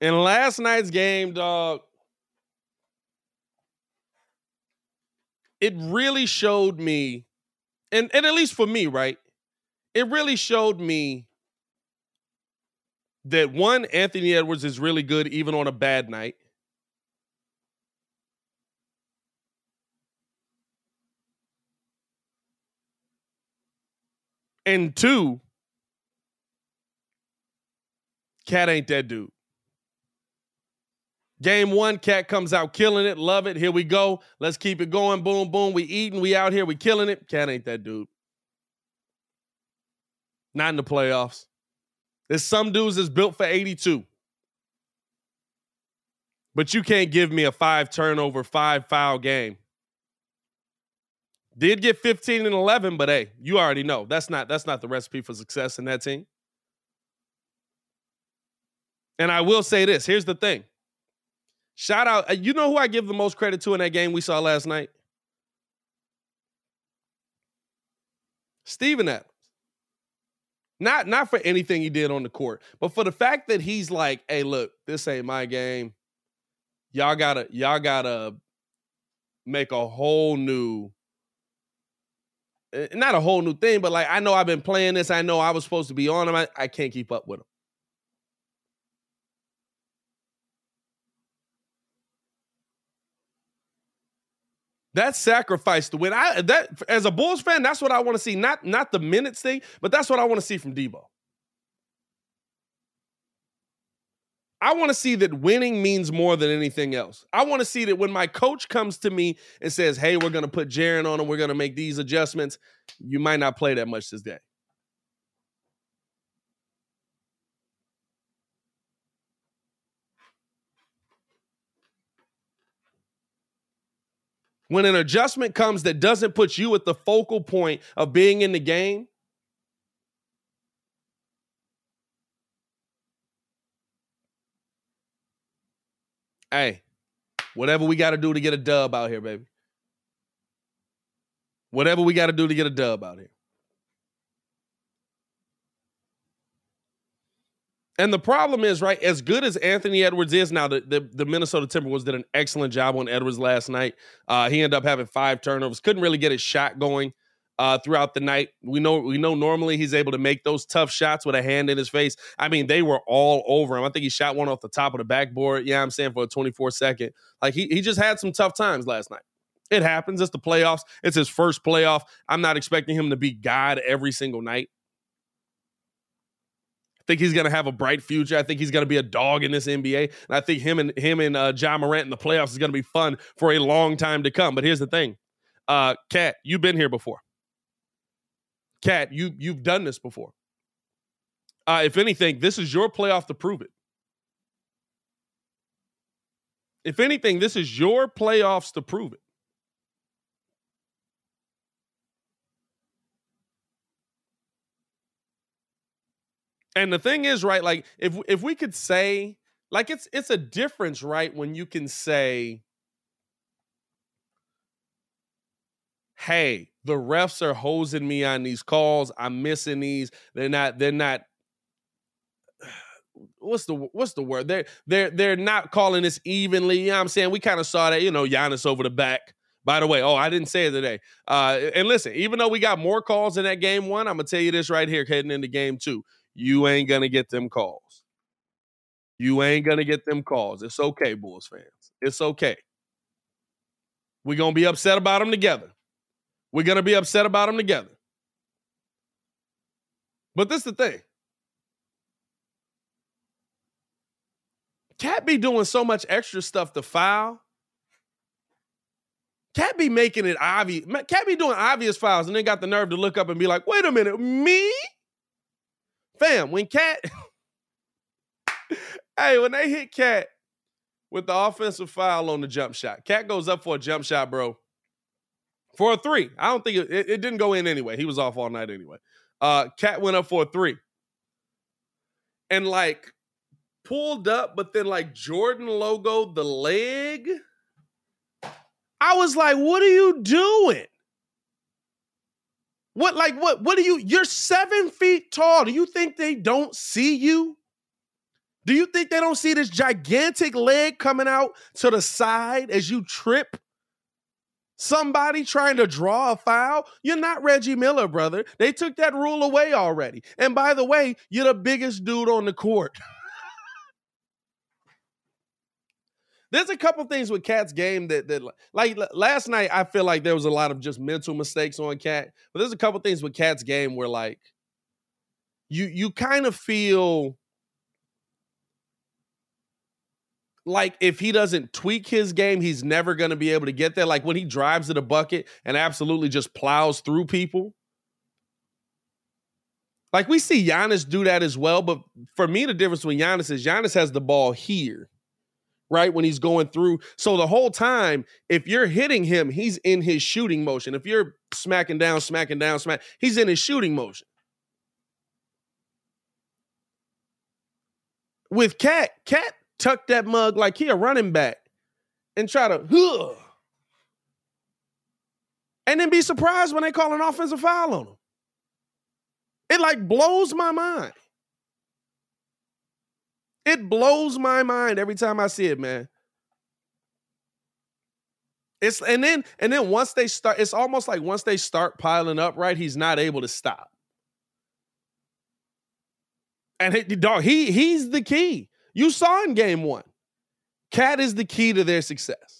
In last night's game, dog, it really showed me, and, and at least for me, right? It really showed me that one, Anthony Edwards is really good even on a bad night. And two, Cat ain't that dude. Game one, Cat comes out killing it. Love it. Here we go. Let's keep it going. Boom, boom. We eating. We out here. We killing it. Cat ain't that dude. Not in the playoffs. There's some dudes that's built for 82. But you can't give me a five turnover, five foul game. Did get 15 and 11, but hey, you already know that's not that's not the recipe for success in that team. And I will say this, here's the thing. Shout out, uh, you know who I give the most credit to in that game we saw last night? Steven Adams. Not not for anything he did on the court, but for the fact that he's like, "Hey, look, this ain't my game. Y'all gotta y'all gotta make a whole new, eh, not a whole new thing, but like I know I've been playing this. I know I was supposed to be on him. I, I can't keep up with him. That sacrifice to win. I that as a Bulls fan, that's what I want to see. Not not the minutes thing, but that's what I want to see from Debo. I want to see that winning means more than anything else. I want to see that when my coach comes to me and says, "Hey, we're going to put Jaren on and we're going to make these adjustments," you might not play that much this day. When an adjustment comes that doesn't put you at the focal point of being in the game, hey, whatever we got to do to get a dub out here, baby. Whatever we got to do to get a dub out here. And the problem is, right, as good as Anthony Edwards is now, the, the, the Minnesota Timberwolves did an excellent job on Edwards last night. Uh, he ended up having five turnovers, couldn't really get his shot going uh, throughout the night. We know we know normally he's able to make those tough shots with a hand in his face. I mean, they were all over him. I think he shot one off the top of the backboard. Yeah, I'm saying for a 24 second. Like he he just had some tough times last night. It happens. It's the playoffs. It's his first playoff. I'm not expecting him to be God every single night think he's going to have a bright future. I think he's going to be a dog in this NBA, and I think him and him and uh, Ja Morant in the playoffs is going to be fun for a long time to come. But here's the thing, uh, Cat, you've been here before. Cat, you you've done this before. Uh, if anything, this is your playoff to prove it. If anything, this is your playoffs to prove it. And the thing is, right, like if if we could say, like it's it's a difference, right, when you can say, hey, the refs are hosing me on these calls. I'm missing these. They're not, they're not what's the what's the word? They're they're they're not calling this evenly. You know what I'm saying? We kind of saw that, you know, Giannis over the back. By the way, oh, I didn't say it today. Uh, and listen, even though we got more calls in that game one, I'm gonna tell you this right here, heading into game two. You ain't gonna get them calls. You ain't gonna get them calls. It's okay, Bulls fans. It's okay. We're gonna be upset about them together. We're gonna be upset about them together. But this is the thing. Cat be doing so much extra stuff to foul. Cat be making it obvious. Cat be doing obvious fouls and then got the nerve to look up and be like, wait a minute, me? Fam, when Cat, hey, when they hit Cat with the offensive foul on the jump shot, Cat goes up for a jump shot, bro. For a three. I don't think it, it, it didn't go in anyway. He was off all night anyway. Uh, Cat went up for a three. And like pulled up, but then like Jordan logo the leg. I was like, what are you doing? What like what what are you you're seven feet tall. Do you think they don't see you? Do you think they don't see this gigantic leg coming out to the side as you trip? Somebody trying to draw a foul? You're not Reggie Miller, brother. They took that rule away already. And by the way, you're the biggest dude on the court. There's a couple things with Cat's game that that like last night I feel like there was a lot of just mental mistakes on Cat, but there's a couple things with Cat's game where like you you kind of feel like if he doesn't tweak his game, he's never going to be able to get there. Like when he drives to the bucket and absolutely just plows through people. Like we see Giannis do that as well, but for me, the difference with Giannis is Giannis has the ball here right? When he's going through. So the whole time, if you're hitting him, he's in his shooting motion. If you're smacking down, smacking down, smack, he's in his shooting motion. With Cat, Cat tuck that mug like he a running back and try to, huh, and then be surprised when they call an offensive foul on him. It like blows my mind. It blows my mind every time I see it, man. It's and then and then once they start, it's almost like once they start piling up, right? He's not able to stop. And he, dog, he he's the key. You saw in game one. Cat is the key to their success.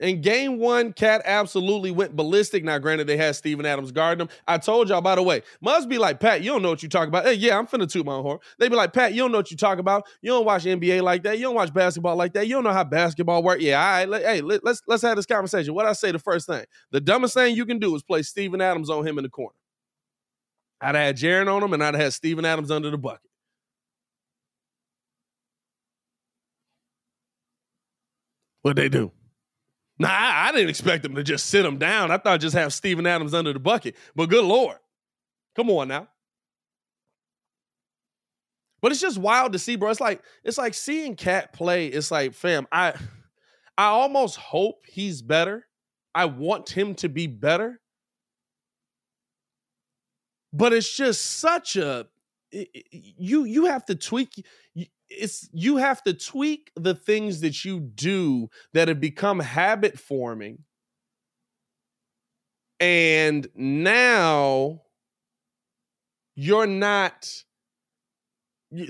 In game one, Cat absolutely went ballistic. Now, granted, they had Steven Adams guarding him. I told y'all, by the way, must be like, Pat, you don't know what you talk about. Hey, yeah, I'm finna toot my horn. They be like, Pat, you don't know what you talk about. You don't watch NBA like that. You don't watch basketball like that. You don't know how basketball works. Yeah, all right. Let, hey, let, let's let's have this conversation. What I say the first thing. The dumbest thing you can do is play Steven Adams on him in the corner. I'd have had Jaren on him and I'd have had Steven Adams under the bucket. What'd they do? Nah, I, didn't expect them to just sit him down. I thought just have Steven Adams under the bucket. But good Lord. Come on now. But it's just wild to see, bro. It's like it's like seeing Cat play. It's like, fam, I I almost hope he's better. I want him to be better. But it's just such a you you have to tweak it's you have to tweak the things that you do that have become habit forming. And now you're not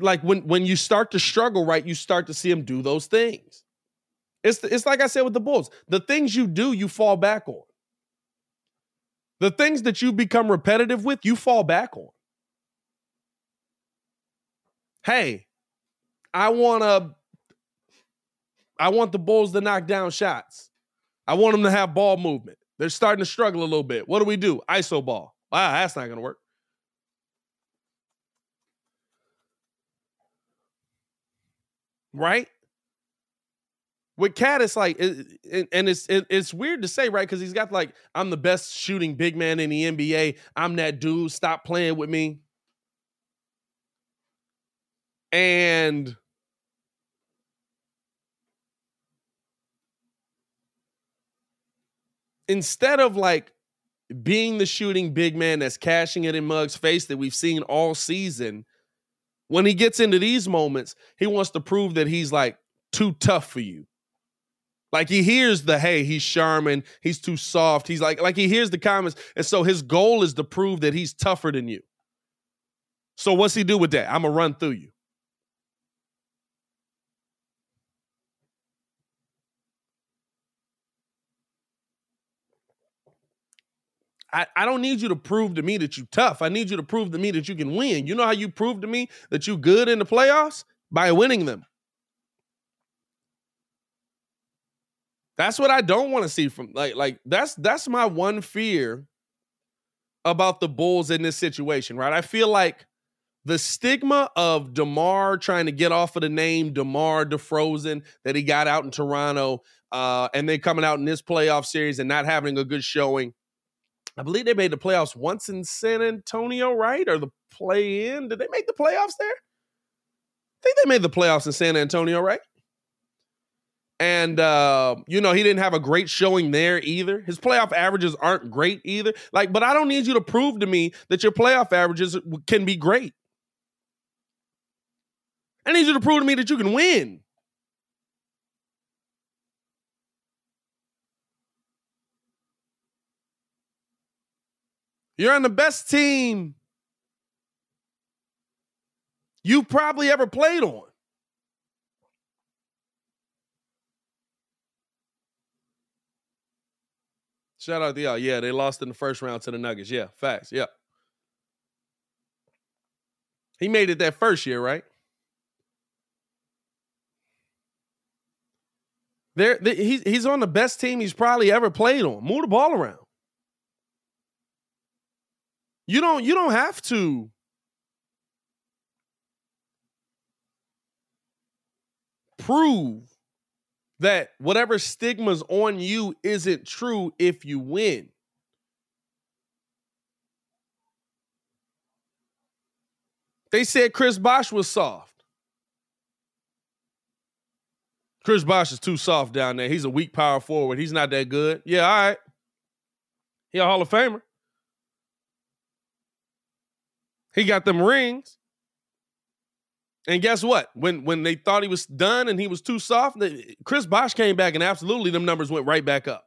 like when when you start to struggle right you start to see him do those things. It's it's like i said with the bulls the things you do you fall back on. The things that you become repetitive with you fall back on. Hey I want to I want the Bulls to knock down shots. I want them to have ball movement. They're starting to struggle a little bit. What do we do? ISO ball. Wow, that's not going to work. Right? With Cat, it's like, and it's it, it's weird to say, right? Because he's got like, I'm the best shooting big man in the NBA. I'm that dude. Stop playing with me. And instead of like being the shooting big man that's cashing it in Muggs' face that we've seen all season, when he gets into these moments, he wants to prove that he's like too tough for you. Like he hears the hey, he's Charmin, he's too soft. He's like, like he hears the comments. And so his goal is to prove that he's tougher than you. So what's he do with that? I'm gonna run through you. I, I don't need you to prove to me that you're tough. I need you to prove to me that you can win. You know how you prove to me that you're good in the playoffs? By winning them. That's what I don't want to see from like like that's that's my one fear about the Bulls in this situation, right? I feel like the stigma of DeMar trying to get off of the name DeMar DeFrozen that he got out in Toronto, uh, and then coming out in this playoff series and not having a good showing I believe they made the playoffs once in San Antonio, right? Or the play in. Did they make the playoffs there? I think they made the playoffs in San Antonio, right? And uh, you know, he didn't have a great showing there either. His playoff averages aren't great either. Like, but I don't need you to prove to me that your playoff averages can be great. I need you to prove to me that you can win. You're on the best team you've probably ever played on. Shout out to y'all. Yeah, they lost in the first round to the Nuggets. Yeah, facts. Yeah. He made it that first year, right? There, he's he's on the best team he's probably ever played on. Move the ball around. You don't you don't have to prove that whatever stigma's on you isn't true if you win. They said Chris Bosh was soft. Chris Bosh is too soft down there. He's a weak power forward. He's not that good. Yeah, all right. He a Hall of Famer. He got them rings. And guess what? When when they thought he was done and he was too soft, Chris Bosh came back and absolutely them numbers went right back up.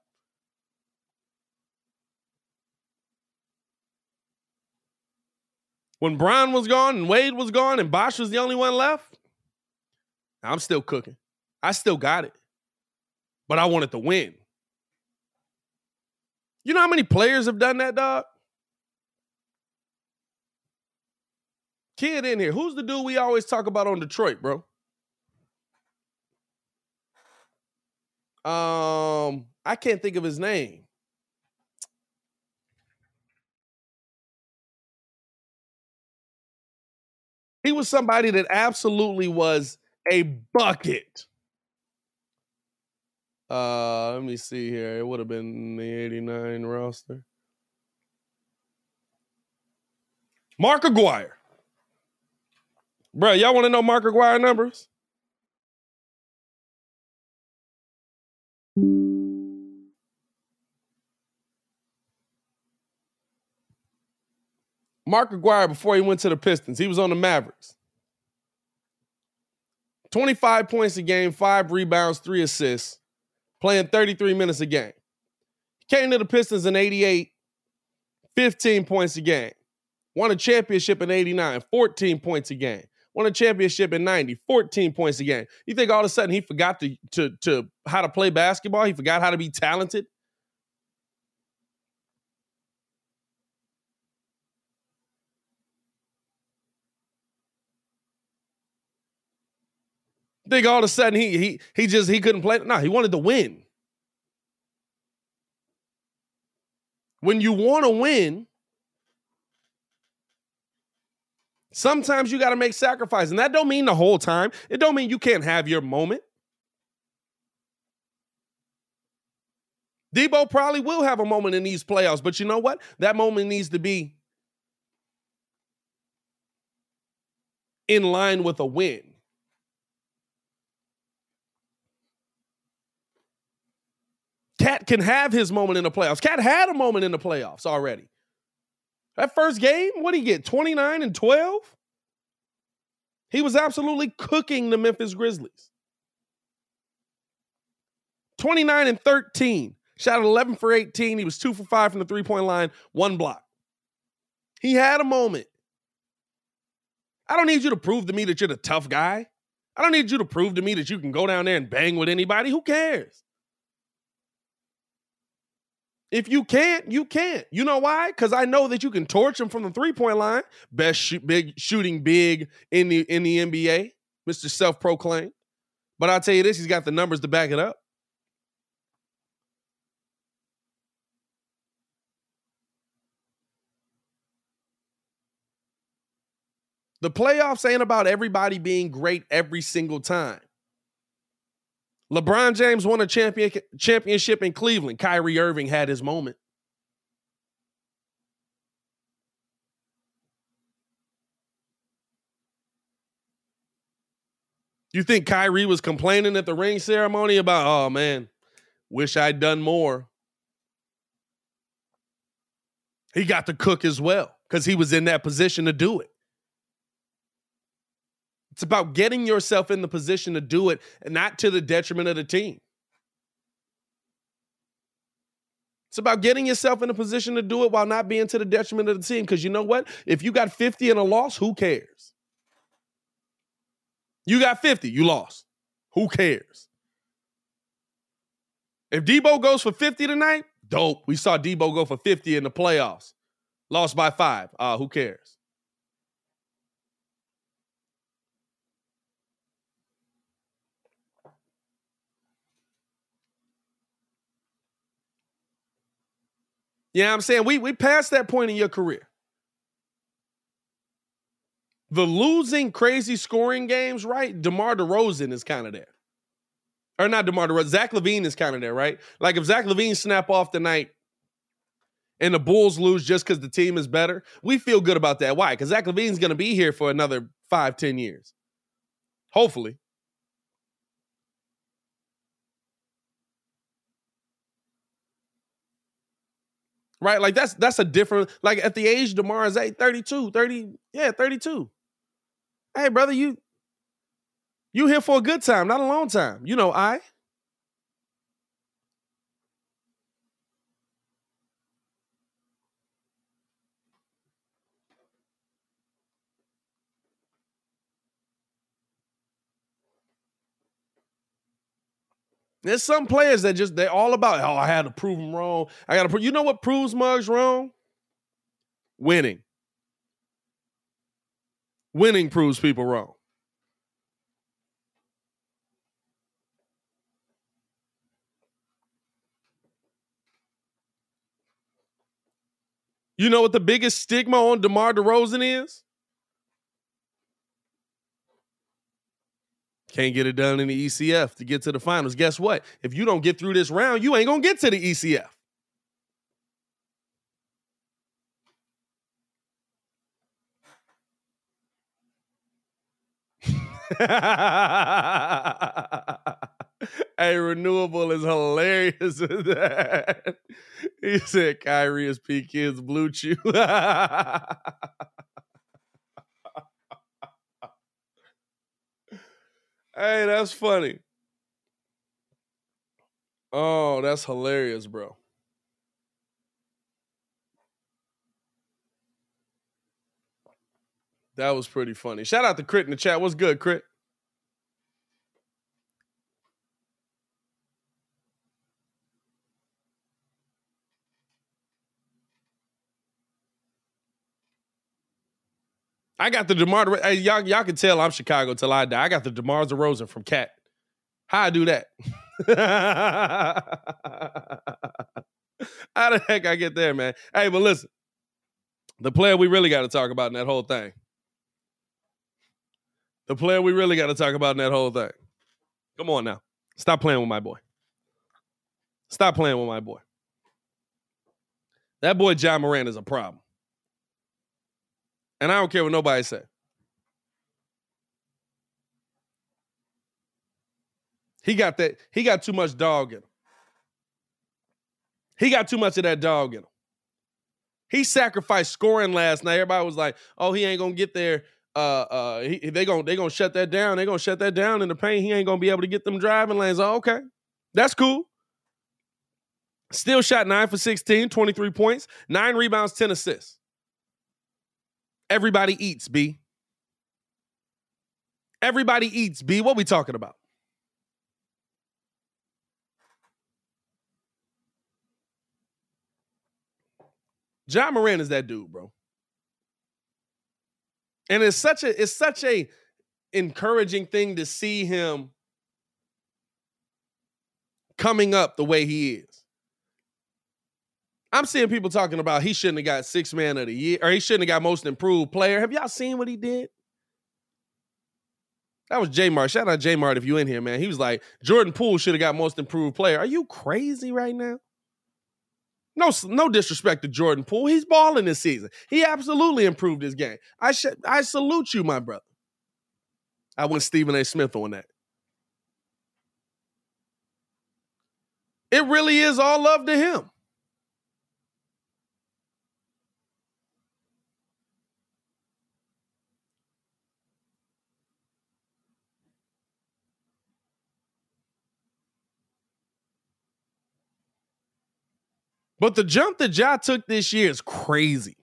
When Bron was gone and Wade was gone and Bosh was the only one left, I'm still cooking. I still got it. But I wanted to win. You know how many players have done that, dog? Kid in here. Who's the dude we always talk about on Detroit, bro? Um, I can't think of his name. He was somebody that absolutely was a bucket. Uh, let me see here. It would have been the 89 roster. Mark Aguirre. Bro, y'all want to know Mark Aguirre numbers? Mark Aguirre, before he went to the Pistons, he was on the Mavericks. 25 points a game, five rebounds, three assists, playing 33 minutes a game. He came to the Pistons in 88, 15 points a game. Won a championship in 89, 14 points a game won a championship in 90, 14 points a game. You think all of a sudden he forgot to, to, to how to play basketball? He forgot how to be talented? Think all of a sudden he he he just he couldn't play. No, he wanted to win. When you want to win, Sometimes you got to make sacrifice, and that don't mean the whole time. It don't mean you can't have your moment. Debo probably will have a moment in these playoffs, but you know what? That moment needs to be in line with a win. Cat can have his moment in the playoffs. Cat had a moment in the playoffs already. That first game, what did he get? 29 and 12? He was absolutely cooking the Memphis Grizzlies. 29 and 13. Shot 11 for 18. He was two for five from the three point line, one block. He had a moment. I don't need you to prove to me that you're the tough guy. I don't need you to prove to me that you can go down there and bang with anybody. Who cares? If you can't, you can't. You know why? Because I know that you can torch him from the three point line. Best shoot, big shooting big in the in the NBA, Mister Self Proclaimed. But I'll tell you this: he's got the numbers to back it up. The playoffs ain't about everybody being great every single time. LeBron James won a champion, championship in Cleveland. Kyrie Irving had his moment. You think Kyrie was complaining at the ring ceremony about, oh man, wish I'd done more? He got to cook as well because he was in that position to do it. It's about getting yourself in the position to do it and not to the detriment of the team. It's about getting yourself in a position to do it while not being to the detriment of the team. Because you know what? If you got 50 and a loss, who cares? You got 50, you lost. Who cares? If Debo goes for 50 tonight, dope. We saw Debo go for 50 in the playoffs. Lost by five. Uh, who cares? You know what I'm saying? We we passed that point in your career. The losing crazy scoring games, right? DeMar DeRozan is kind of there. Or not DeMar DeRozan. Zach LaVine is kind of there, right? Like if Zach LaVine snap off tonight and the Bulls lose just because the team is better, we feel good about that. Why? Because Zach LaVine's going to be here for another five, ten years. Hopefully. Right? Like that's that's a different like at the age DeMar is at 32, 30, yeah, 32. Hey, brother, you you here for a good time, not a long time. You know, I There's some players that just they're all about, oh, I had to prove them wrong. I gotta prove. You know what proves mugs wrong? Winning. Winning proves people wrong. You know what the biggest stigma on DeMar DeRozan is? Can't get it done in the ECF to get to the finals. Guess what? If you don't get through this round, you ain't gonna get to the ECF. hey, renewable is hilarious with that. He said Kyrie is P Kids Blue Chew. Hey, that's funny. Oh, that's hilarious, bro. That was pretty funny. Shout out to Crit in the chat. What's good, Crit? I got the DeMar. Hey, y'all, y'all can tell I'm Chicago till I die. I got the DeMar DeRozan from Cat. How I do that? How the heck I get there, man? Hey, but listen, the player we really got to talk about in that whole thing. The player we really got to talk about in that whole thing. Come on now, stop playing with my boy. Stop playing with my boy. That boy Ja Morant is a problem. And I don't care what nobody say. He got that, he got too much dog in him. He got too much of that dog in him. He sacrificed scoring last night. Everybody was like, oh, he ain't gonna get there. Uh, uh, he, they gonna they gonna shut that down. They gonna shut that down in the paint. He ain't gonna be able to get them driving lanes. Oh, okay, that's cool. Still shot nine for 16, 23 points, nine rebounds, 10 assists. Everybody eats, B. Everybody eats, B. What we talking about? Ja Morant is that dude, bro. And it's such a it's such a encouraging thing to see him coming up the way he is. I'm seeing people talking about he shouldn't have got six man of the year, or he shouldn't have got most improved player. Have y'all seen what he did? That was J Mart. Shout out J Mart if you in here, man. He was like, Jordan Poole should have got most improved player. Are you crazy right now? No, no disrespect to Jordan Poole. He's balling this season. He absolutely improved his game. I should I salute you, my brother. I went Stephen A. Smith on that. It really is all love to him. But the jump that Ja took this year is crazy.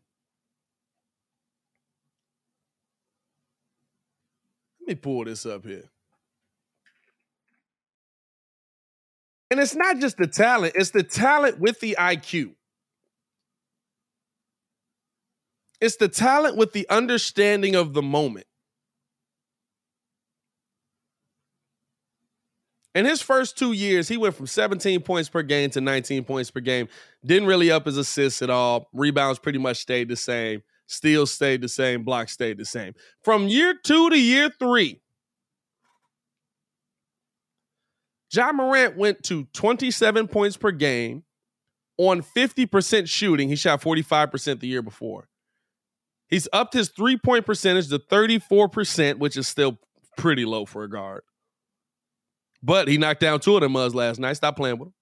Let me pull this up here. And it's not just the talent, it's the talent with the IQ. It's the talent with the understanding of the moment. In his first two years, he went from 17 points per game to 19 points per game. Didn't really up his assists at all. Rebounds pretty much stayed the same. Steals stayed the same. Blocks stayed the same. From year two to year three, Ja Morant went to 27 points per game on 50% shooting. He shot 45% the year before. He's upped his three point percentage to 34%, which is still pretty low for a guard. But he knocked down two of them mugs last night. Stop playing with him.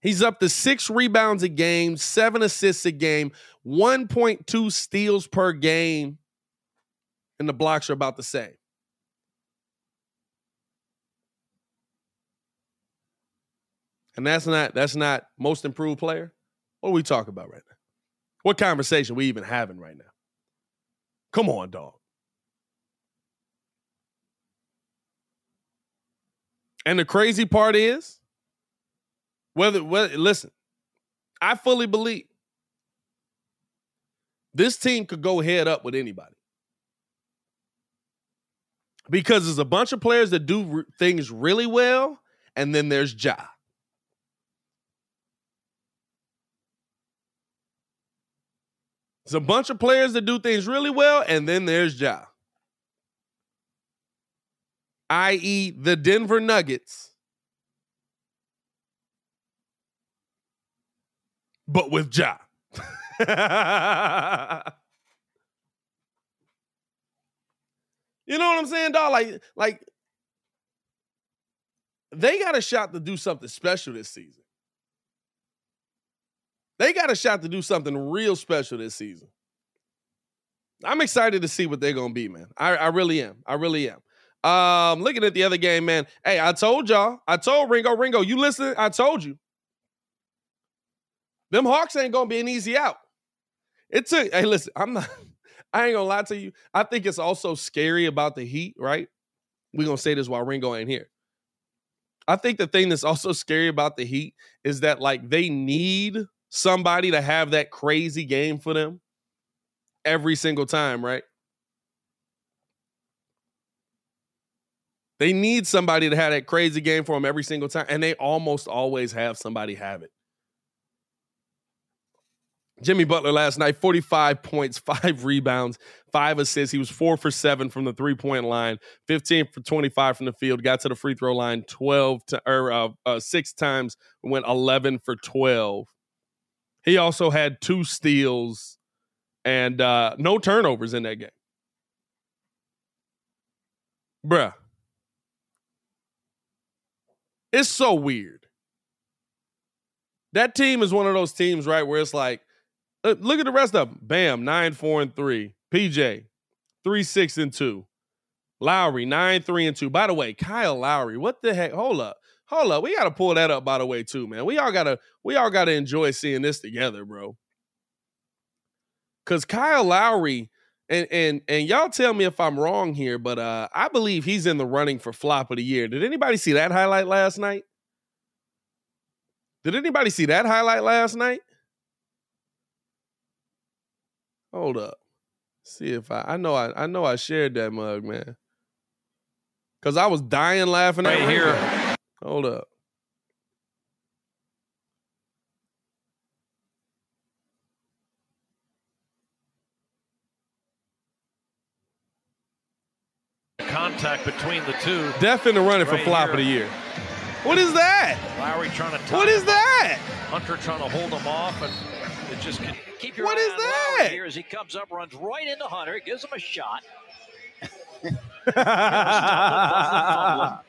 He's up to six rebounds a game, seven assists a game, 1.2 steals per game, and the blocks are about the same. And that's not that's not most improved player. What are we talking about right now? What conversation we even having right now? Come on, dog. And the crazy part is, whether, whether listen, I fully believe this team could go head up with anybody. Because there's a bunch of players that do things really well, and then there's Ja. There's a bunch of players that do things really well, and then there's Ja i.e., the Denver Nuggets, but with Ja. you know what I'm saying, dog? Like, like they got a shot to do something special this season. They got a shot to do something real special this season. I'm excited to see what they're gonna be, man. I, I really am. I really am. Um, looking at the other game, man. Hey, I told y'all. I told Ringo, Ringo, you listen. I told you. Them Hawks ain't gonna be an easy out. It took. Hey, listen. I'm not. I ain't gonna lie to you. I think it's also scary about the Heat. Right? We're gonna say this while Ringo ain't here. I think the thing that's also scary about the Heat is that like they need somebody to have that crazy game for them every single time, right? They need somebody to have that crazy game for them every single time, and they almost always have somebody have it. Jimmy Butler last night, 45 points, five rebounds, five assists. He was four for seven from the three point line, 15 for 25 from the field, got to the free throw line 12 to, or uh, uh, six times, went 11 for 12. He also had two steals and uh, no turnovers in that game. Bruh, It's so weird. That team is one of those teams, right, where it's like, uh, look at the rest of them. Bam, nine, four, and three. PJ, three, six, and two. Lowry, nine, three, and two. By the way, Kyle Lowry, what the heck? Hold up. Hold up. We gotta pull that up, by the way, too, man. We all gotta, we all gotta enjoy seeing this together, bro. Cause Kyle Lowry, and and and y'all tell me if I'm wrong here, but uh I believe he's in the running for flop of the year. Did anybody see that highlight last night? Did anybody see that highlight last night? Hold up. See if I I know I I know I shared that mug, man. Cause I was dying laughing right here. Hold up. Contact between the two. Death in the running for flop here. of the year. What is that? Lowry trying to. What is that? Hunter trying to hold him off, and it just. Can, Keep your What eye is on that? Lowry here as he comes up, runs right into Hunter, gives him a shot.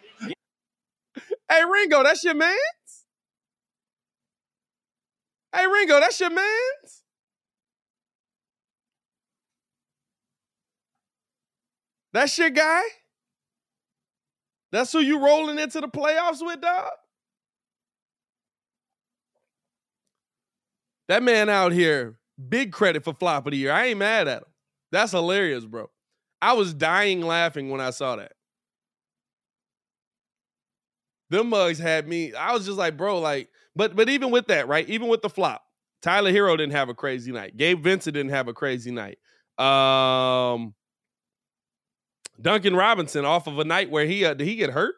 hey Ringo, that's your man's? Hey Ringo, that's your man's? That's your guy? That's who you rolling into the playoffs with, dog? That man out here, big credit for flop of the year. I ain't mad at him. That's hilarious, bro. I was dying laughing when I saw that. Them mugs had me. I was just like, bro, like, but but even with that, right? Even with the flop, Tyler Herro didn't have a crazy night. Gabe Vincent didn't have a crazy night. Um Duncan Robinson off of a night where he uh, did he get hurt?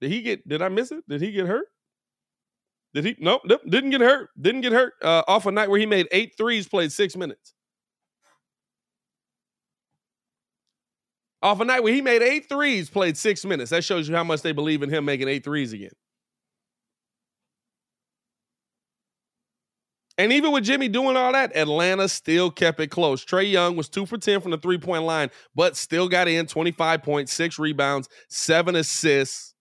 Did he get did I miss it? Did he get hurt? Did he? Nope, nope didn't get hurt. Didn't get hurt. Uh, off a night where he made eight threes, played six minutes. Off a night where he made eight threes, played six minutes. That shows you how much they believe in him making eight threes again. And even with Jimmy doing all that, Atlanta still kept it close. Trae Young was two for 10 from the three point line, but still got in 25.6 rebounds, seven assists.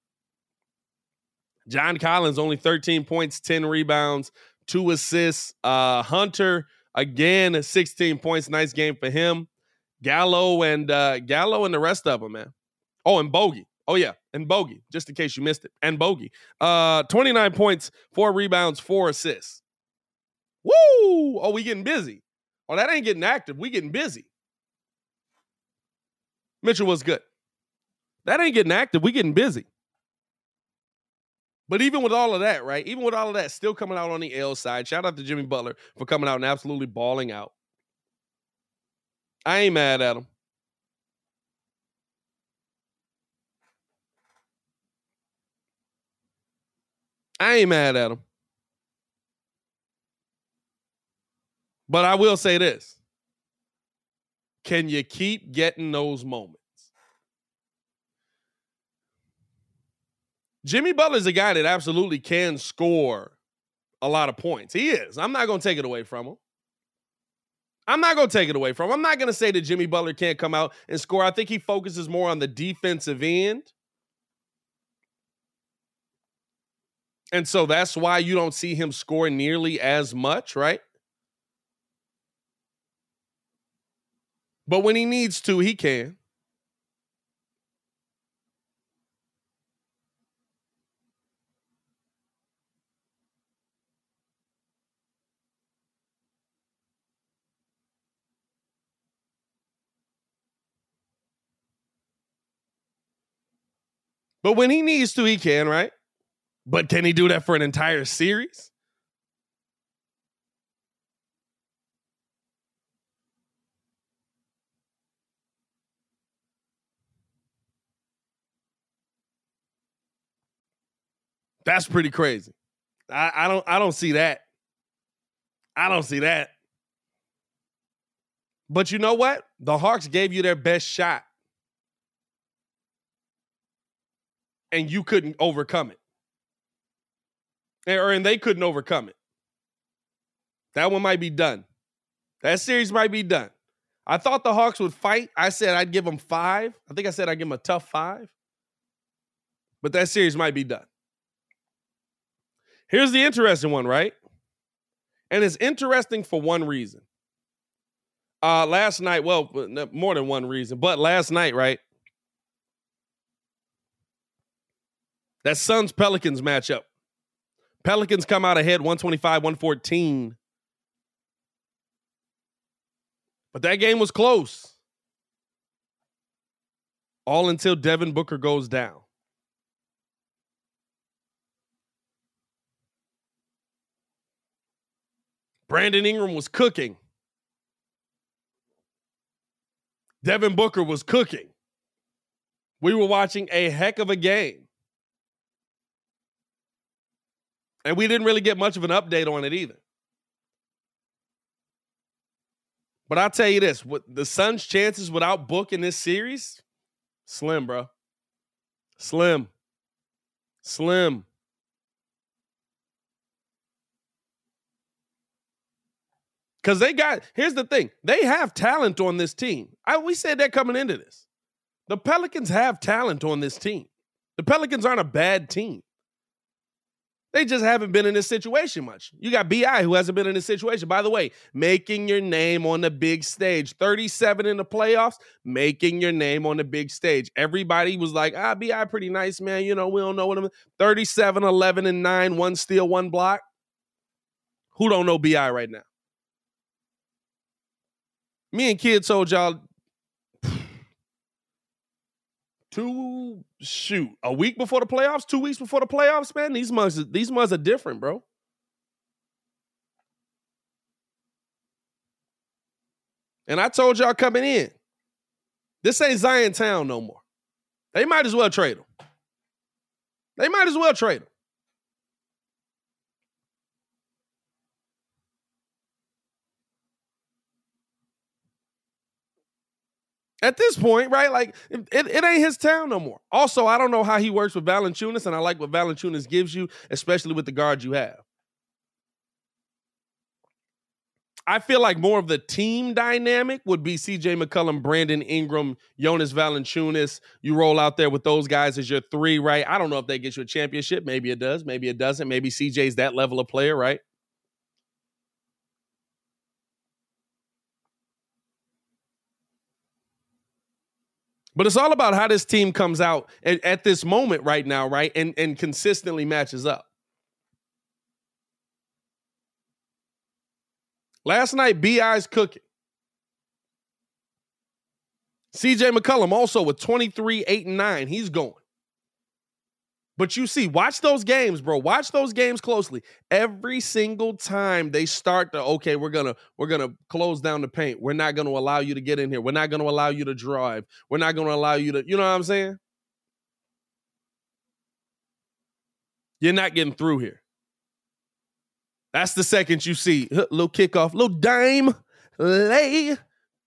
John Collins only 13 points, 10 rebounds, two assists. Uh, Hunter again 16 points, nice game for him. Gallo and uh, Gallo and the rest of them, man. Oh, and Bogey. Oh yeah, and Bogey. Just in case you missed it, and Bogey. Uh, 29 points, four rebounds, four assists. Woo! Oh, we getting busy. Oh, that ain't getting active. We getting busy. Mitchell was good. That ain't getting active. We getting busy. But even with all of that, right? Even with all of that, still coming out on the L side. Shout out to Jimmy Butler for coming out and absolutely balling out. I ain't mad at him. I ain't mad at him. But I will say this. Can you keep getting those moments? Jimmy Butler's a guy that absolutely can score a lot of points. He is. I'm not going to take it away from him. I'm not going to take it away from him. I'm not going to say that Jimmy Butler can't come out and score. I think he focuses more on the defensive end. And so that's why you don't see him score nearly as much, right? But when he needs to, he can. But when he needs to, he can, right? But can he do that for an entire series? That's pretty crazy. I, I don't I don't see that. I don't see that. But you know what? The Hawks gave you their best shot. And you couldn't overcome it. Or and they couldn't overcome it. That one might be done. That series might be done. I thought the Hawks would fight. I said I'd give them five. I think I said I'd give them a tough five. But that series might be done. Here's the interesting one, right? And it's interesting for one reason. Uh last night, well, more than one reason, but last night, right? That Suns Pelicans matchup. Pelicans come out ahead 125 114. But that game was close. All until Devin Booker goes down. Brandon Ingram was cooking. Devin Booker was cooking. We were watching a heck of a game. And we didn't really get much of an update on it either. But I'll tell you this: what the Suns' chances without Book in this series, slim, bro. Slim. Slim. Because they got, here's the thing they have talent on this team. I, we said that coming into this. The Pelicans have talent on this team. The Pelicans aren't a bad team. They just haven't been in this situation much. You got BI who hasn't been in this situation. By the way, making your name on the big stage. 37 in the playoffs, making your name on the big stage. Everybody was like, ah, BI pretty nice, man. You know, we don't know what I'm 37, 11, and 9, one steal, one block. Who don't know BI right now? Me and Kid told y'all two shoot a week before the playoffs, two weeks before the playoffs, man. These months, these months are different, bro. And I told y'all coming in, this ain't Zion Town no more. They might as well trade him. They might as well trade him. At this point, right? Like it, it ain't his town no more. Also, I don't know how he works with Valanciunas, and I like what Valanciunas gives you, especially with the guards you have. I feel like more of the team dynamic would be CJ McCollum, Brandon Ingram, Jonas Valanciunas. You roll out there with those guys as your three, right? I don't know if they get you a championship. Maybe it does. Maybe it doesn't. Maybe CJ's that level of player, right? But it's all about how this team comes out at, at, this moment right now, right? And and consistently matches up. Last night, BI's cooking. CJ McCollum also with 23, 8, and 9. He's going. But you see, watch those games, bro. Watch those games closely. Every single time they start to, okay, we're gonna we're gonna close down the paint. We're not gonna allow you to get in here. We're not gonna allow you to drive. We're not gonna allow you to, you know what I'm saying? You're not getting through here. That's the second you see little kickoff, little dime lay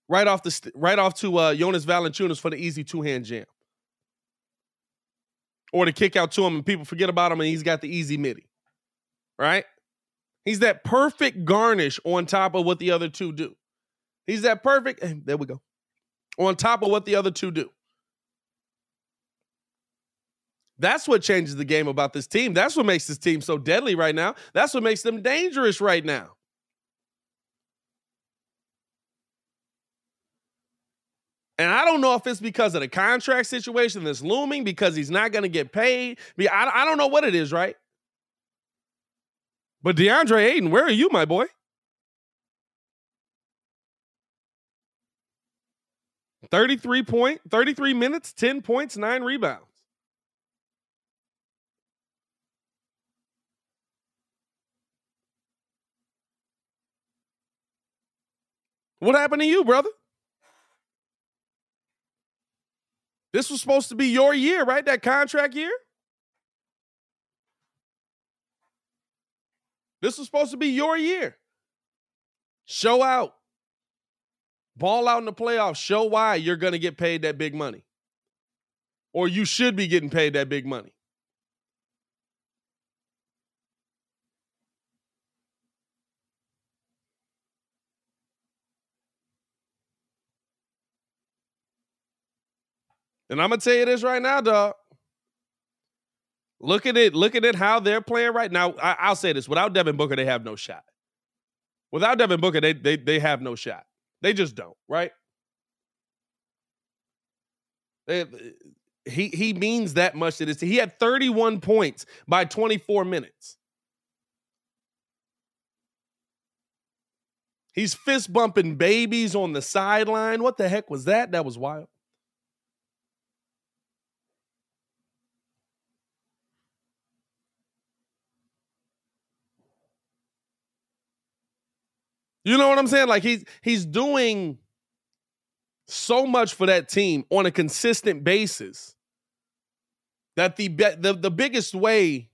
right off the right off to uh, Jonas Valanciunas for the easy two hand jam or to kick out to him and people forget about him and he's got the easy midi. Right? He's that perfect garnish on top of what the other two do. He's that perfect, eh, there we go. On top of what the other two do. That's what changes the game about this team. That's what makes this team so deadly right now. That's what makes them dangerous right now. And I don't know if it's because of the contract situation that's looming, because he's not going to get paid. I, I don't know what it is, right? But DeAndre Ayton, where are you, my boy? 33 point, 33 minutes, 10 points, 9 rebounds. What happened to you, brother? This was supposed to be your year, right? That contract year? This was supposed to be your year. Show out. Ball out in the playoffs. Show why you're going to get paid that big money. Or you should be getting paid that big money. And I'm gonna tell you this right now, dog. Look at it. Look at it. How they're playing right now. I, I'll say this: without Devin Booker, they have no shot. Without Devin Booker, they they they have no shot. They just don't. Right? They, uh, he he means that much to this. He had 31 points by 24 minutes. He's fist bumping babies on the sideline. What the heck was that? That was wild. You know what I'm saying? Like he's he's doing so much for that team on a consistent basis that the the, the biggest way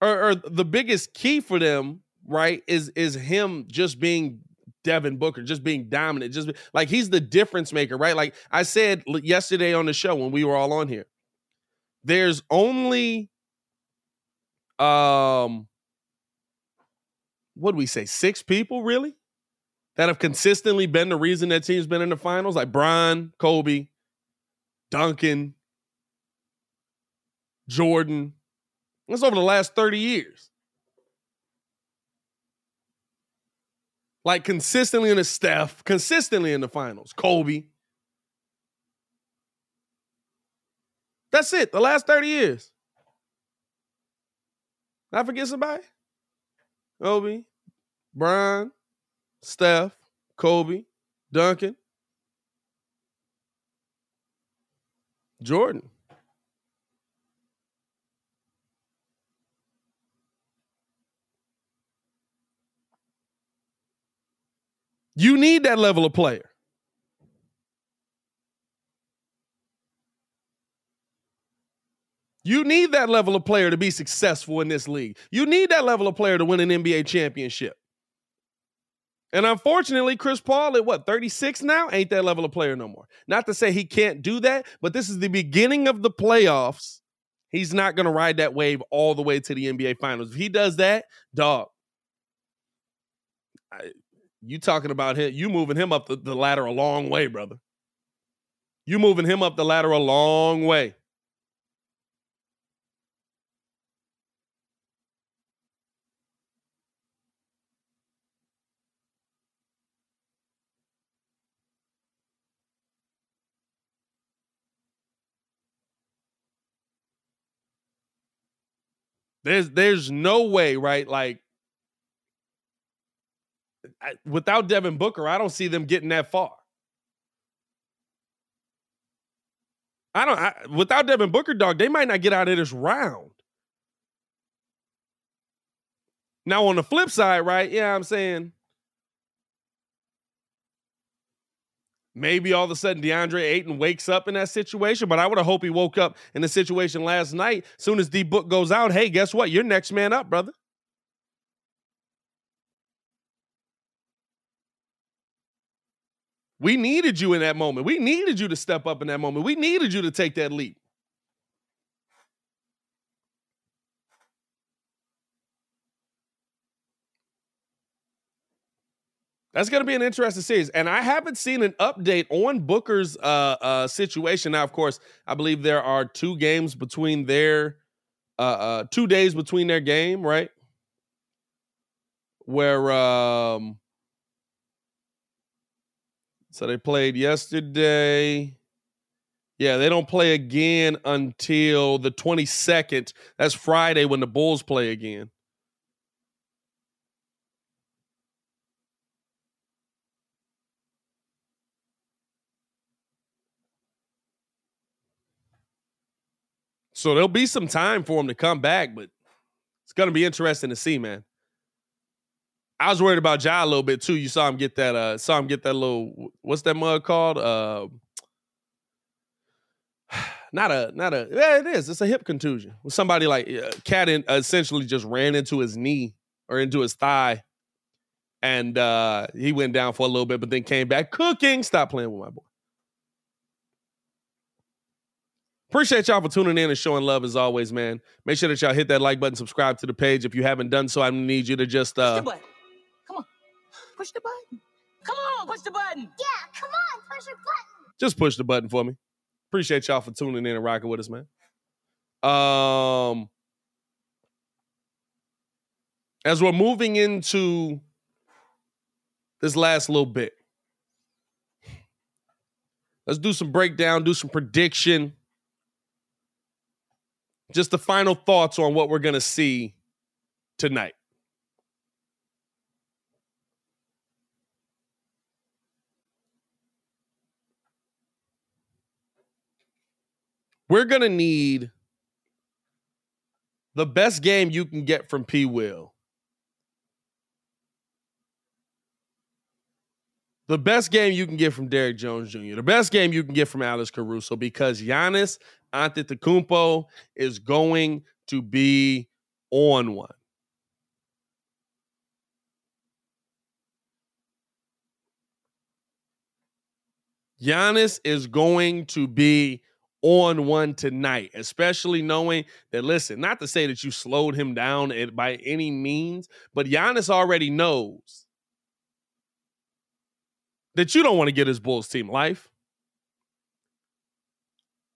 or, or the biggest key for them, right, is is him just being Devin Booker, just being dominant, just like he's the difference maker, right? Like I said yesterday on the show when we were all on here, there's only um what do we say, six people really that have consistently been the reason that team's been in the finals, like Bron, Kobe, Duncan, Jordan. That's over the last 30 years. Like consistently in the Steph, consistently in the finals, Kobe. That's it, the last 30 years. I forget somebody? Kobe, Bron, Steph, Kobe, Duncan, Jordan. You need that level of player. You need that level of player to be successful in this league. You need that level of player to win an NBA championship. And unfortunately, Chris Paul at what, 36 now, ain't that level of player no more. Not to say he can't do that, but this is the beginning of the playoffs. He's not going to ride that wave all the way to the NBA finals. If he does that, dog, I, you talking about him, you moving him up the, the ladder a long way, brother. You moving him up the ladder a long way. There's there's no way, right? Like I, without Devin Booker, I don't see them getting that far. I don't. I, without Devin Booker, dog, they might not get out of this round. Now on the flip side, right? Yeah, I'm saying Maybe all of a sudden DeAndre Ayton wakes up in that situation, but I would have hoped he woke up in the situation last night. Soon as the Book goes out, hey, guess what? You're next man up, brother. We needed you in that moment. We needed you to step up in that moment. We needed you to take that leap. That's going to be an interesting series. And I haven't seen an update on Booker's uh, uh, situation. Now, of course, I believe there are two games between their uh, uh two days between their game, right? Where um so they played yesterday. Yeah, they don't play again until the 22nd. That's Friday when the Bulls play again. So there'll be some time for him to come back, but it's to be interesting to see, man. I was worried about Ja a little bit too. You saw him get that. Uh, saw him get that little. What's that mug called? Uh, not a, not a. Yeah, it is. It's a hip contusion. Somebody like uh, Cat in, essentially just ran into his knee or into his thigh, and uh, he went down for a little bit, but then came back cooking. Stop playing with my boy. Appreciate y'all for tuning in and showing love as always, man. Make sure that y'all hit that like button, subscribe to the page. If you haven't done so, I need you to just uh push the button. Come on. Push the button. Come on, push the button. Yeah, come on, push the button. Just push the button for me. Appreciate y'all for tuning in and rocking with us, man. Um, as we're moving into this last little bit, let's do some breakdown, do some prediction. Just the final thoughts on what we're going to see tonight. We're going to need the best game you can get from P. Will. The best game you can get from Derrick Jones Jr., the best game you can get from Alex Caruso, because Giannis Antetokounmpo is going to be on one. Giannis is going to be on one tonight, especially knowing that, listen, not to say that you slowed him down by any means, but Giannis already knows that you don't want to get his Bulls team life.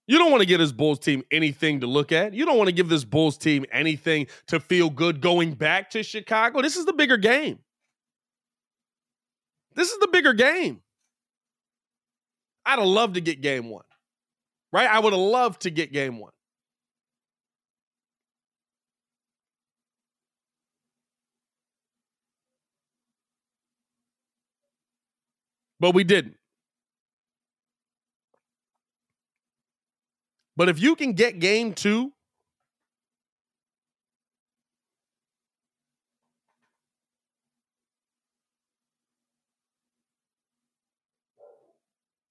You don't want to get his Bulls team anything to look at. You don't want to give this Bulls team anything to feel good going back to Chicago. This is the bigger game. This is the bigger game. I'd have loved to get game one right? I would have loved to get game one. But we didn't. But if you can get game two,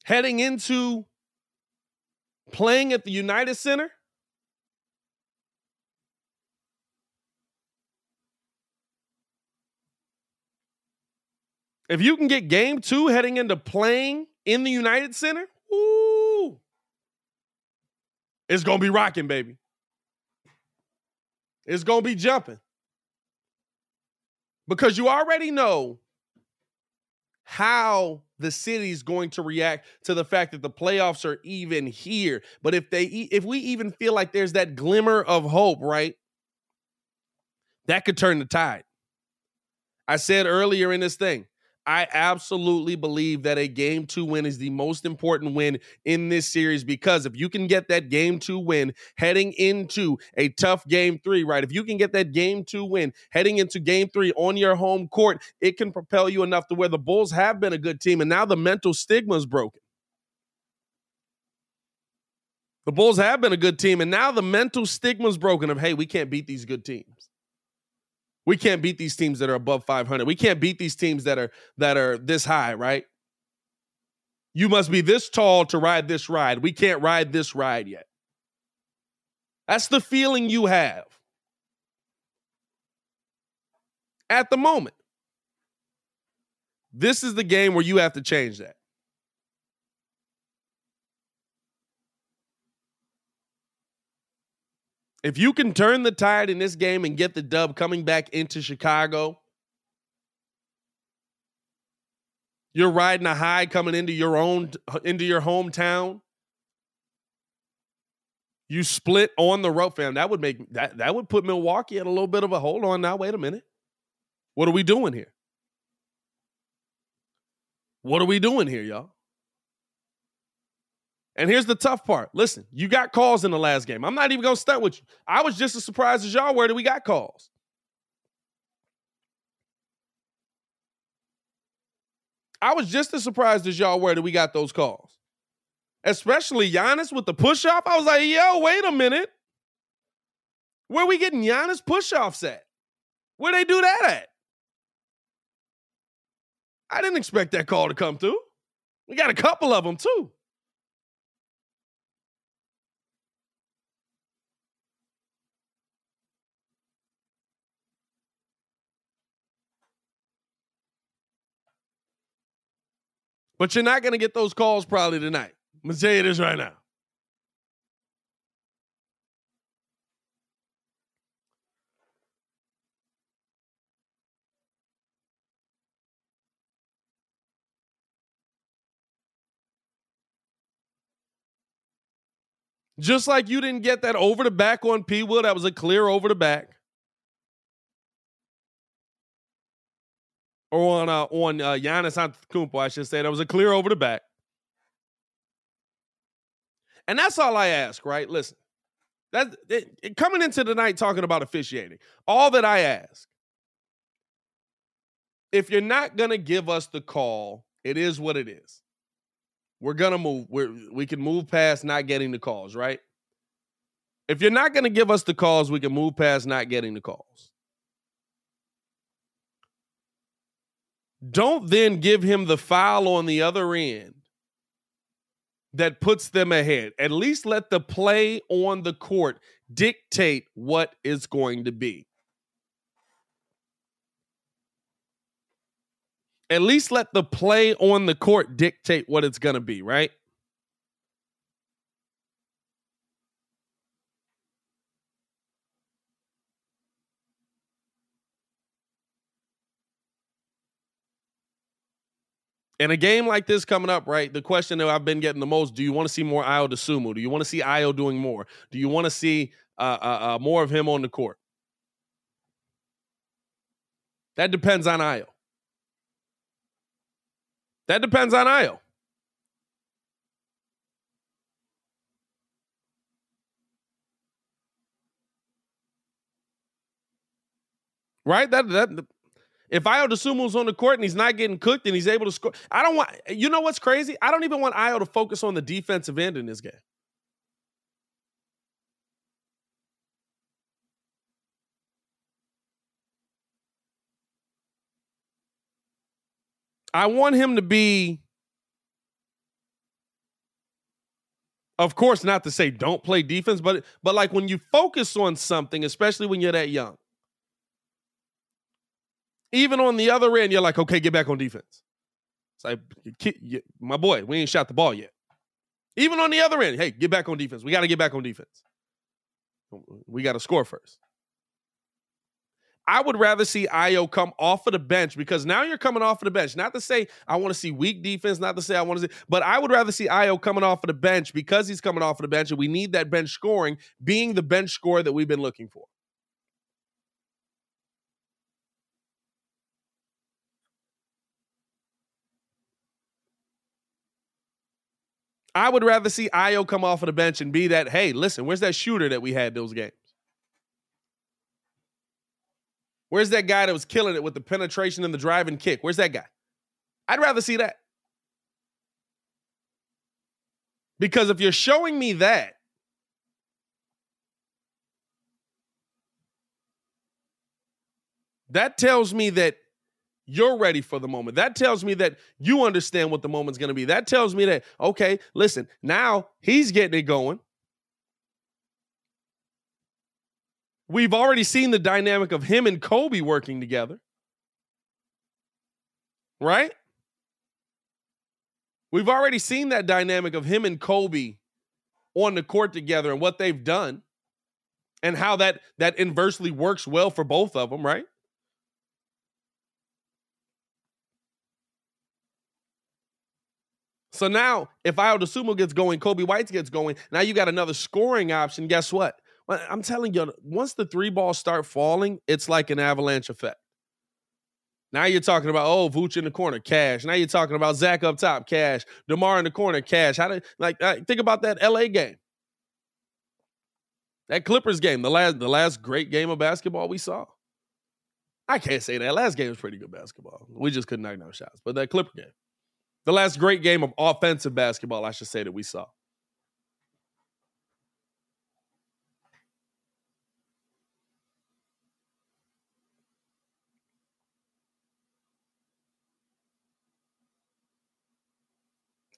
heading into playing at the United Center? If you can get game two heading into playing in the United Center, ooh, it's going to be rocking, baby. It's going to be jumping. Because you already know how the city's going to react to the fact that the playoffs are even here. But if they if we even feel like there's that glimmer of hope, right? That could turn the tide. I said earlier in this thing, I absolutely believe that a game two win is the most important win in this series because if you can get that game two win heading into a tough game three, right? If you can get that game two win heading into game three on your home court, it can propel you enough to where the Bulls have been a good team and now the mental stigma is broken. The Bulls have been a good team and now the mental stigma is broken of, hey, we can't beat these good teams. We can't beat these teams that are above 500. We can't beat these teams that are that are this high, right? You must be this tall to ride this ride. We can't ride this ride yet. That's the feeling you have at the moment. This is the game where you have to change that. If you can turn the tide in this game and get the dub coming back into Chicago, you're riding a high coming into your own into your hometown. You split on the road, fam. That would make that that would put Milwaukee at a little bit of a hold on now. Wait a minute. What are we doing here? What are we doing here, y'all? And here's the tough part. Listen, you got calls in the last game. I'm not even going to start with you. I was just as surprised as y'all were that we got calls. I was just as surprised as y'all were that we got those calls. Especially Giannis with the push off. I was like, yo, wait a minute. Where we getting Giannis push offs at? Where they do that at? I didn't expect that call to come through. We got a couple of them too. But you're not going to get those calls probably tonight. I'm going to tell you this right now. Just like you didn't get that over the back on P. Will, that was a clear over the back. Or on uh, on uh, Giannis Antetokounmpo, I should say, that was a clear over the back. And that's all I ask, right? Listen, that it, it, coming into the night talking about officiating, all that I ask, if you're not gonna give us the call, it is what it is. We're gonna move. We're we can move past not getting the calls, right? If you're not gonna give us the calls, we can move past not getting the calls. Don't then give him the foul on the other end that puts them ahead. At least let the play on the court dictate what it's going to be. At least let the play on the court dictate what it's going to be, right? In a game like this coming up, right? The question that I've been getting the most: Do you want to see more Ayo Dosunmu? Do you want to see Ayo doing more? Do you want to see uh, uh, uh, more of him on the court? That depends on Ayo. That depends on Ayo. Right? That that if Ayo Dosunmu's on the court and he's not getting cooked and he's able to score, I don't want. You know what's crazy? I don't even want Ayo to focus on the defensive end in this game. I want him to be, of course, not to say don't play defense, but but like when you focus on something, especially when you're that young, even on the other end, you're like, okay, get back on defense. It's like, my boy, we ain't shot the ball yet. Even on the other end, hey, get back on defense. We got to get back on defense. We got to score first. I would rather see Ayo come off of the bench because now you're coming off of the bench. Not to say I want to see weak defense, not to say I want to see, but I would rather see Ayo coming off of the bench because he's coming off of the bench and we need that bench scoring being the bench score that we've been looking for. I would rather see Ayo come off of the bench and be that, hey, listen, where's that shooter that we had those games? Where's that guy that was killing it with the penetration and the drive and kick? Where's that guy? I'd rather see that. Because if you're showing me that, that tells me that you're ready for the moment. That tells me that you understand what the moment's going to be. That tells me that, okay, listen, now he's getting it going. We've already seen the dynamic of him and Coby working together. Right? We've already seen that dynamic of him and Coby on the court together and what they've done and how that that inversely works well for both of them, right? So now, if Ayo Dosunmu gets going, Coby White gets going, now you got another scoring option. Guess what? I'm telling you, once the three balls start falling, it's like an avalanche effect. Now you're talking about oh Vooch in the corner, cash. Now you're talking about Zach up top, cash. DeMar in the corner, cash. How did like uh, think about that LA game, that Clippers game, the last the last great game of basketball we saw. I can't say that last game was pretty good basketball. We just couldn't knock down shots, but that Clipper game. The last great game of offensive basketball, I should say, that we saw.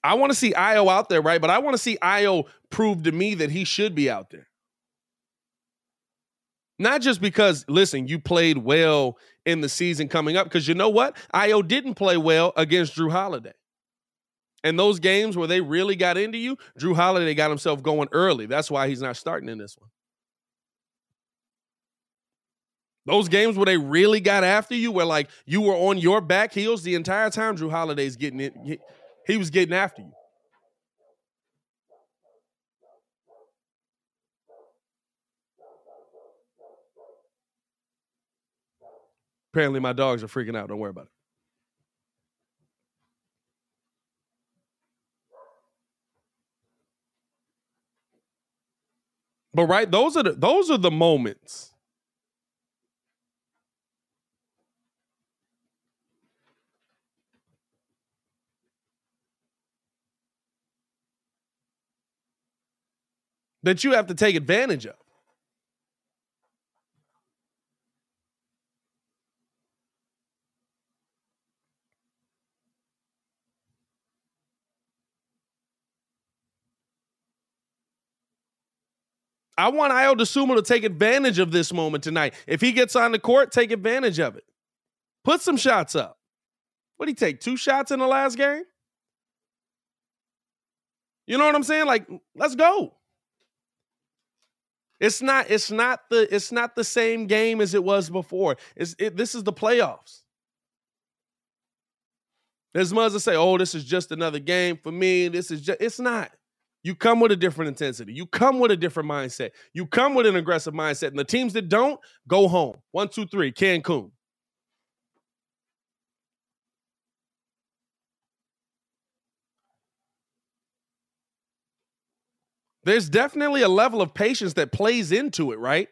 I want to see Ayo out there, right? But I want to see Ayo prove to me that he should be out there. Not just because, listen, you played well in the season coming up, because you know what? Ayo didn't play well against Jrue Holiday. And those games where they really got into you, Jrue Holiday got himself going early. That's why he's not starting in this one. Those games where they really got after you, where like you were on your back heels the entire time, Jrue Holiday's getting it. He was getting after you. Apparently, my dogs are freaking out. Don't worry about it. But right, those are the those are the moments. That you have to take advantage of. I want Ayo Dosunmu to take advantage of this moment tonight. If he gets on the court, take advantage of it. Put some shots up. What did he take? Two shots in the last game? You know what I'm saying? Like, let's go. It's not. It's not the. It's not the same game as it was before. It's. It, this is the playoffs. As much as say, "Oh, this is just another game for me," this is just. It's not. You come with a different intensity. You come with a different mindset. You come with an aggressive mindset. And the teams that don't, go home. One, two, three, Cancun. There's definitely a level of patience that plays into it, right?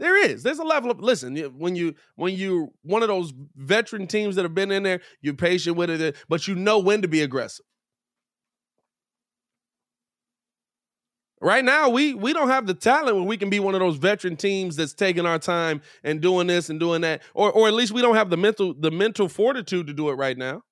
There is. There's a level of listen. When you when you one of those veteran teams that have been in there, you're patient with it, but you know when to be aggressive. Right now, we we don't have the talent where we can be one of those veteran teams that's taking our time and doing this and doing that, or or at least we don't have the mental the mental fortitude to do it right now.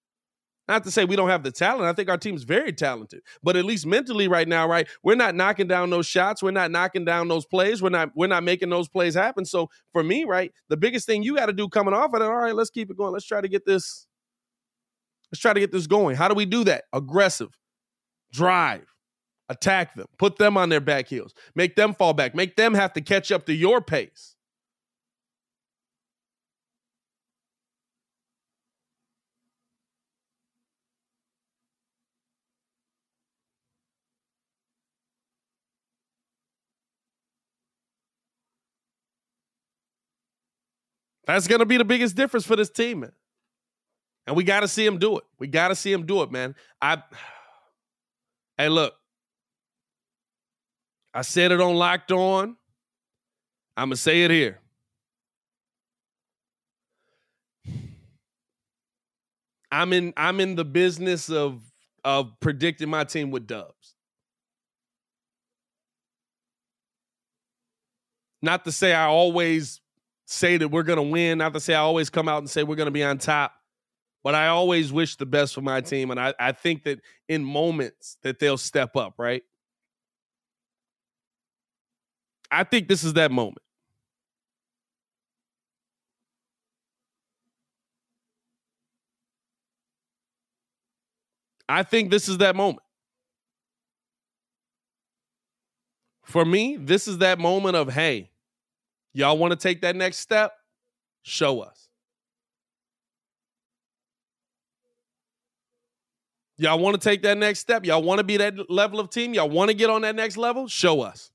Not to say we don't have the talent. I think our team's very talented, but at least mentally right now, right, we're not knocking down those shots. We're not knocking down those plays. We're not we're not making those plays happen. So for me, right, the biggest thing you got to do coming off of it. All right, let's keep it going. Let's try to get this. Let's try to get this going. How do we do that? Aggressive, drive attack them, put them on their back heels, make them fall back, make them have to catch up to your pace. That's going to be the biggest difference for this team, man. And we got to see him do it. We got to see him do it, man. I Hey, look, I said it on Locked On. I'm gonna say it here. I'm in I'm in the business of of predicting my team with dubs. Not to say I always say that we're going to win, not to say I always come out and say we're going to be on top, but I always wish the best for my team and I I think that in moments that they'll step up, right? I think this is that moment. I think this is that moment. For me, this is that moment of, hey, y'all want to take that next step? Show us. Y'all want to take that next step? Y'all want to be that level of team? Y'all want to get on that next level? Show us.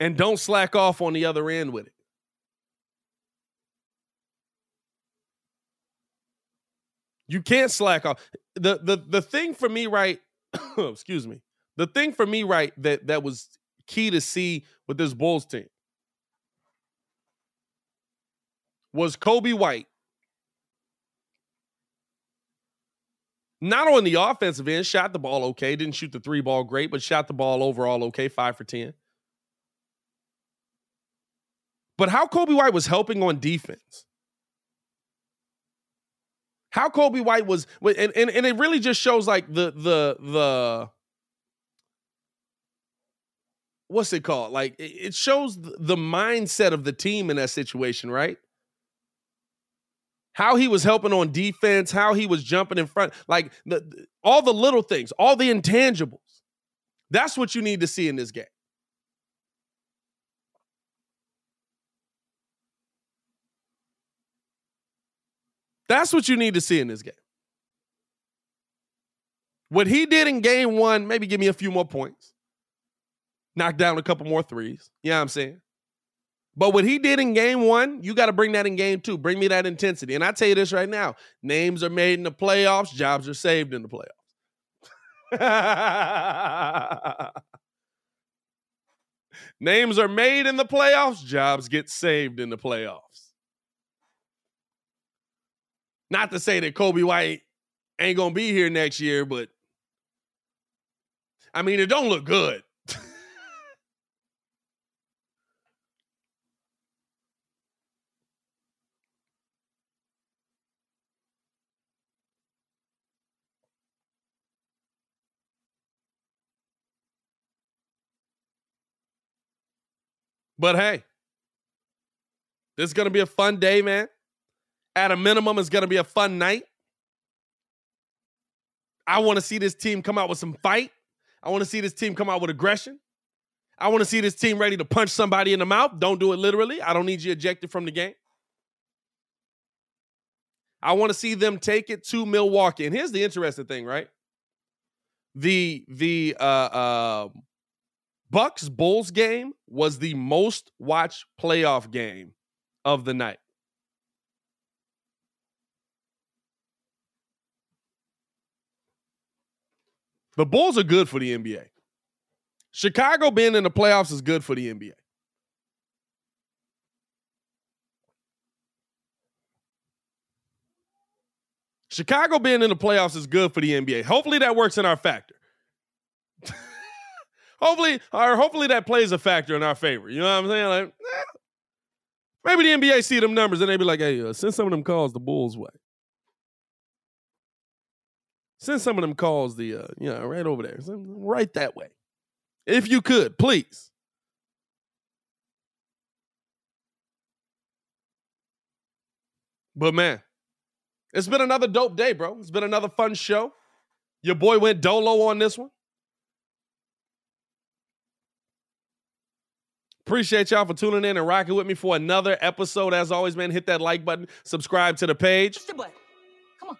And don't slack off on the other end with it. You can't slack off. The the the thing for me, right? excuse me. The thing for me, right, that that was key to see with this Bulls team was Coby White. Not on the offensive end, shot the ball okay, didn't shoot the three ball great, but shot the ball overall okay, five for 10. But how Coby White was helping on defense. How Coby White was and, and, and it really just shows like the the the what's it called? Like it shows the mindset of the team in that situation, right? How he was helping on defense, how he was jumping in front, like the, all the little things, all the intangibles. That's what you need to see in this game. That's what you need to see in this game. What he did in game one, maybe give me a few more points. Knock down a couple more threes. You know what I'm saying? But what he did in game one, you got to bring that in game two. Bring me that intensity. And I tell you this right now names are made in the playoffs, jobs are saved in the playoffs. names are made in the playoffs, jobs get saved in the playoffs. Not to say that Coby White ain't to be here next year, but I mean, it don't look good. But hey, this is going to be a fun day, man. At a minimum, it's going to be a fun night. I want to see this team come out with some fight. I want to see this team come out with aggression. I want to see this team ready to punch somebody in the mouth. Don't do it literally. I don't need you ejected from the game. I want to see them take it to Milwaukee. And here's the interesting thing, right? The the uh, uh, Bucks Bulls game was the most watched playoff game of the night. The Bulls are good for the NBA. Chicago being in the playoffs is good for the NBA. Chicago being in the playoffs is good for the NBA. Hopefully that works in our factor. hopefully, or hopefully that plays a factor in our favor. You know what I'm saying? Like, eh, maybe the NBA see them numbers and they be like, "Hey, uh, send some of them calls the Bulls' way. Send some of them calls the, uh, you know, right over there, right that way, if you could, please." But man, it's been another dope day, bro. It's been another fun show. Your boy went dolo on this one. Appreciate y'all for tuning in and rocking with me for another episode. As always, man, hit that like button, subscribe to the page. Push the button. Come on.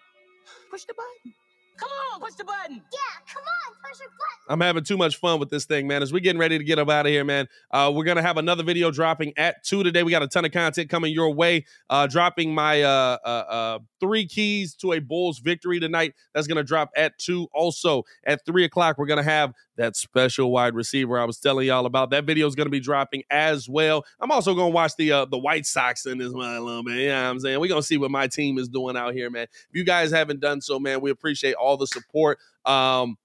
Push the button. Come on, push the button. Yeah, come on, push the button. I'm having too much fun with this thing, man. As we're getting ready to get up out of here, man, uh, we're gonna have another video dropping at two today. We got a ton of content coming your way. Uh, dropping my uh, uh, uh, three keys to a Bulls victory tonight. That's gonna drop at two. Also at three o'clock, we're gonna have that special wide receiver I was telling y'all about. That video is gonna be dropping as well. I'm also gonna watch the uh, the White Sox in this one a little bit. You know what I'm saying? We're gonna see what my team is doing out here, man. If you guys haven't done so, man, we appreciate all the support. Um,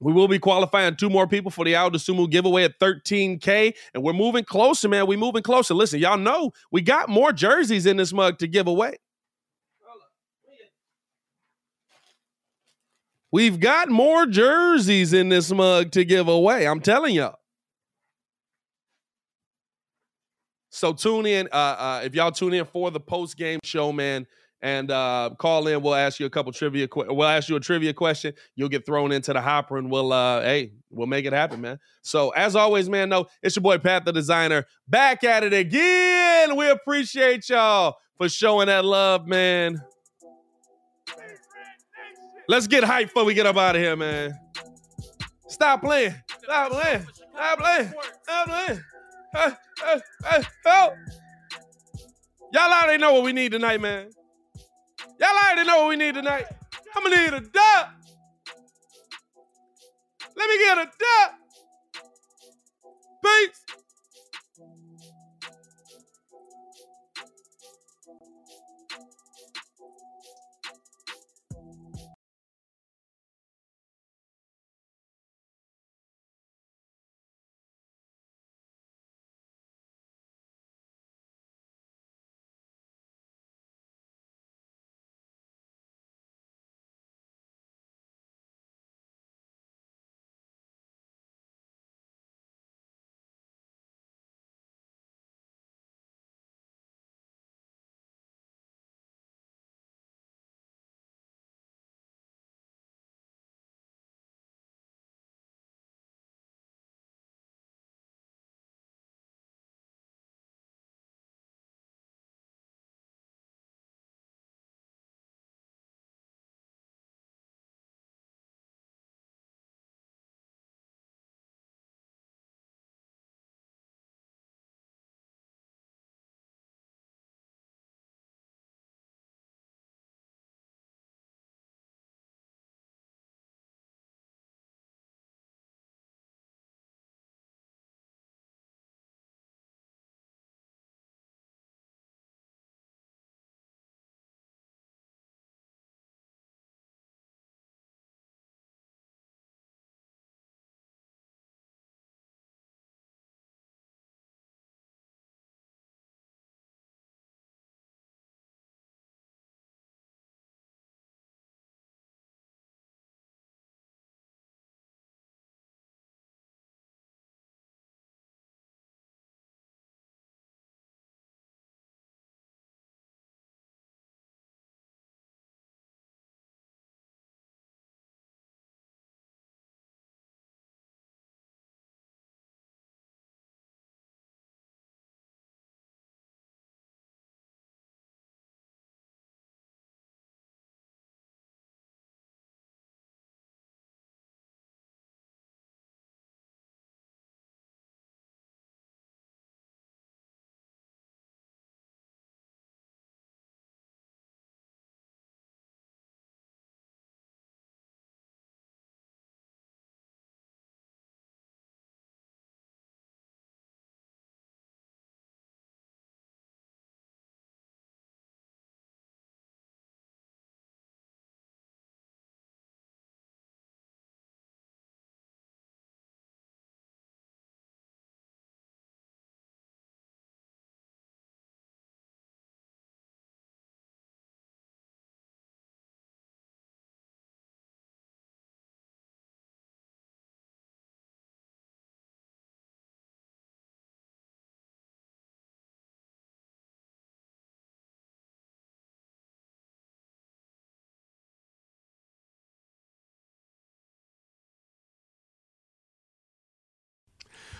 we will be qualifying two more people for the Ayo Dosunmu giveaway at 13K, and we're moving closer, man. We're moving closer. Listen, y'all know we got more jerseys in this mug to give away. We've got more jerseys in this mug to give away. I'm telling y'all. So tune in. Uh, uh, if y'all tune in for the post game show, man, and uh, call in. We'll ask you a couple trivia. Que- we'll ask you a trivia question. You'll get thrown into the hopper, and we'll uh, hey, we'll make it happen, man. So as always, man, no, it's your boy Pat the Designer back at it again. We appreciate y'all for showing that love, man. Let's get hyped before we get up out of here, man. Stop playing. Stop playing. Stop playing. Stop playing. Uh, uh, uh, help. Y'all already know what we need tonight, man. Y'all already know what we need tonight. I'm gonna need a dub. Let me get a dub. Peace.